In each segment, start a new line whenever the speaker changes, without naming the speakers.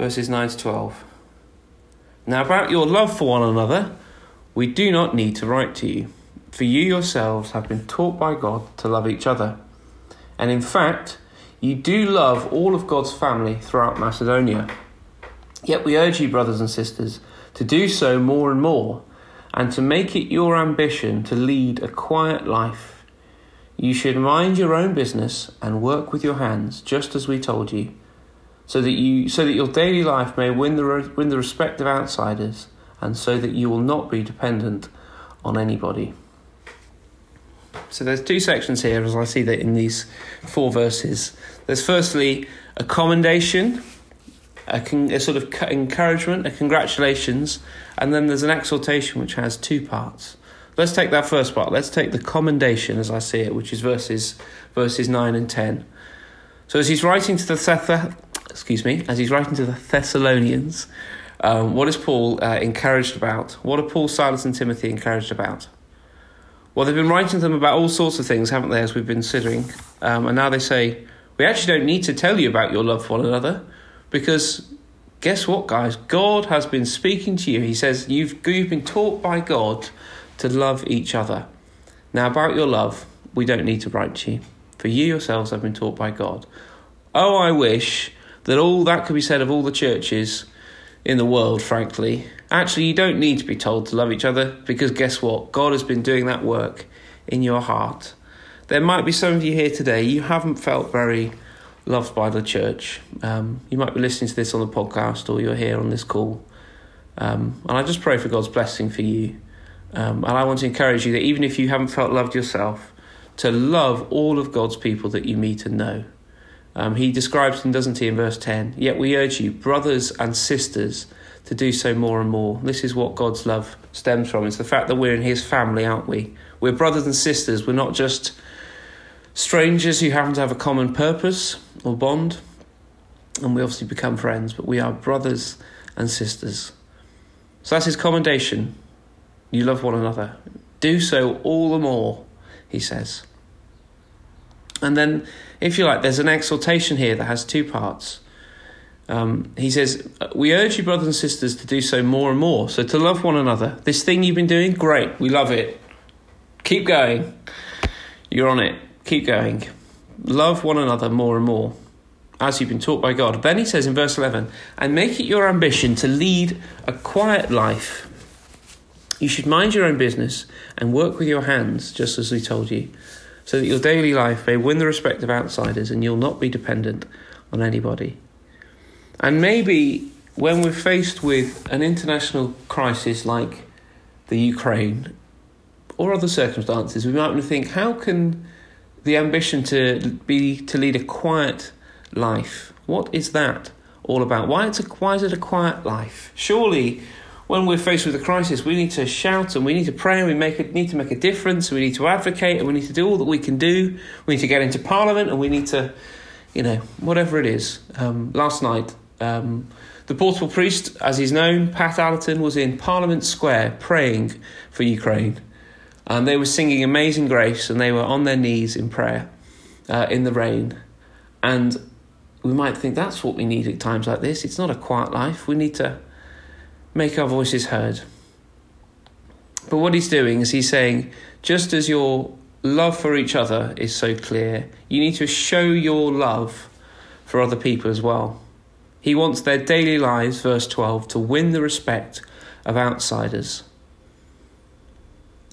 verses 9 to 12. Now, about your love for one another, we do not need to write to you, for you yourselves have been taught by God to love each other. And in fact, you do love all of God's family throughout Macedonia. Yet we urge you, brothers and sisters, to do so more and more, and to make it your ambition to lead a quiet life you should mind your own business and work with your hands, just as we told you, so that you so that your daily life may win the win the respect of outsiders, and so that you will not be dependent on anybody. So there's two sections here, as I see that in these four verses. There's firstly a commendation, a, con- a sort of encouragement, a congratulations, and then there's an exhortation which has two parts. Let's take that first part. Let's take the commendation as I see it, which is verses verses nine and ten. So as he's writing to the Theth- excuse me, as he's writing to the Thessalonians, um, what is Paul uh, encouraged about? What are Paul, Silas, and Timothy encouraged about? Well, they've been writing to them about all sorts of things, haven't they, as we've been considering? Um, and now they say, we actually don't need to tell you about your love for one another because guess what, guys? God has been speaking to you. He says, you've, you've been taught by God to love each other. Now, about your love, we don't need to write to you, for you yourselves have been taught by God. Oh, I wish that all that could be said of all the churches in the world, frankly. Actually, you don't need to be told to love each other because guess what? God has been doing that work in your heart. There might be some of you here today, you haven't felt very loved by the church. Um, you might be listening to this on the podcast or you're here on this call. Um, and I just pray for God's blessing for you um, and I want to encourage you that even if you haven't felt loved yourself, to love all of God's people that you meet and know. Um, he describes them, doesn't he, in verse 10? Yet we urge you, brothers and sisters, to do so more and more. This is what God's love stems from. It's the fact that we're in His family, aren't we? We're brothers and sisters. We're not just strangers who happen to have a common purpose or bond, and we obviously become friends, but we are brothers and sisters. So that's His commendation you love one another. Do so all the more, he says. And then, if you like, there's an exhortation here that has two parts. Um, he says, We urge you, brothers and sisters, to do so more and more. So, to love one another. This thing you've been doing, great. We love it. Keep going. You're on it. Keep going. Love one another more and more, as you've been taught by God. Then he says in verse 11, And make it your ambition to lead a quiet life you should mind your own business and work with your hands, just as we told you, so that your daily life may win the respect of outsiders and you'll not be dependent on anybody. And maybe when we're faced with an international crisis like the Ukraine or other circumstances, we might want to think how can the ambition to be to lead a quiet life, what is that all about? Why, a, why is it a quiet life? Surely when we're faced with a crisis, we need to shout and we need to pray and we make a, need to make a difference. We need to advocate and we need to do all that we can do. We need to get into Parliament and we need to, you know, whatever it is. Um, last night, um, the portable priest, as he's known, Pat Allerton, was in Parliament Square praying for Ukraine. And they were singing Amazing Grace and they were on their knees in prayer uh, in the rain. And we might think that's what we need at times like this. It's not a quiet life. We need to make our voices heard. But what he's doing is he's saying, just as your love for each other is so clear, you need to show your love for other people as well. He wants their daily lives, verse 12, to win the respect of outsiders.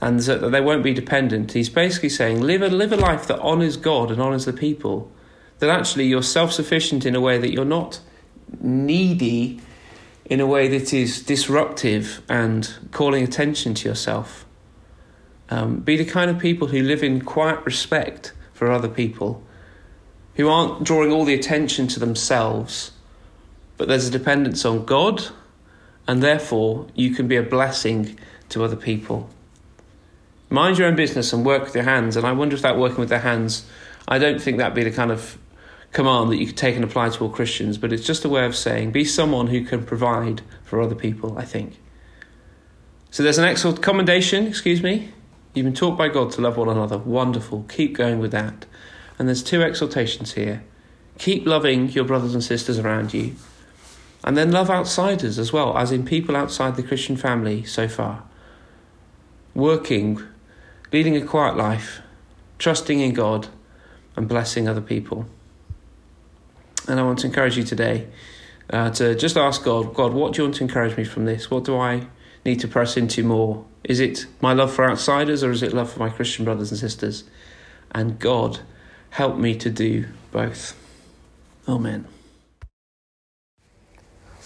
And so that they won't be dependent. He's basically saying, live a, live a life that honours God and honours the people. That actually you're self sufficient in a way that you're not needy in a way that is disruptive and calling attention to yourself. Um, be the kind of people who live in quiet respect for other people, who aren't drawing all the attention to themselves, but there's a dependence on God, and therefore you can be a blessing to other people. Mind your own business and work with your hands. And I wonder if that working with their hands, I don't think that'd be the kind of command that you could take and apply to all Christians, but it's just a way of saying be someone who can provide for other people, I think. So there's an excellent commendation, excuse me. You've been taught by God to love one another. Wonderful. Keep going with that. And there's two exhortations here. Keep loving your brothers and sisters around you. And then love outsiders as well, as in people outside the Christian family so far. Working, leading a quiet life, trusting in God, and blessing other people. And I want to encourage you today uh, to just ask God, God, what do you want to encourage me from this? What do I need to press into more? Is it my love for outsiders or is it love for my Christian brothers and sisters? And God, help me to do both. Amen.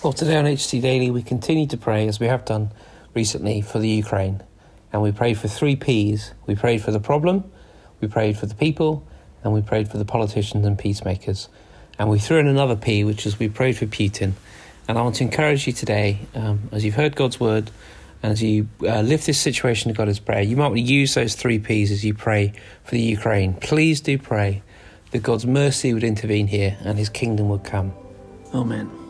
Well, today on HT Daily, we continue to pray, as we have done recently, for the Ukraine. And we prayed for three P's. We prayed for the problem, we prayed for the people, and we prayed for the politicians and peacemakers. And we threw in another P, which is we prayed for Putin. And I want to encourage you today, um, as you've heard God's word, and as you uh, lift this situation to God as prayer, you might want to use those three P's as you pray for the Ukraine. Please do pray that God's mercy would intervene here and his kingdom would come. Amen.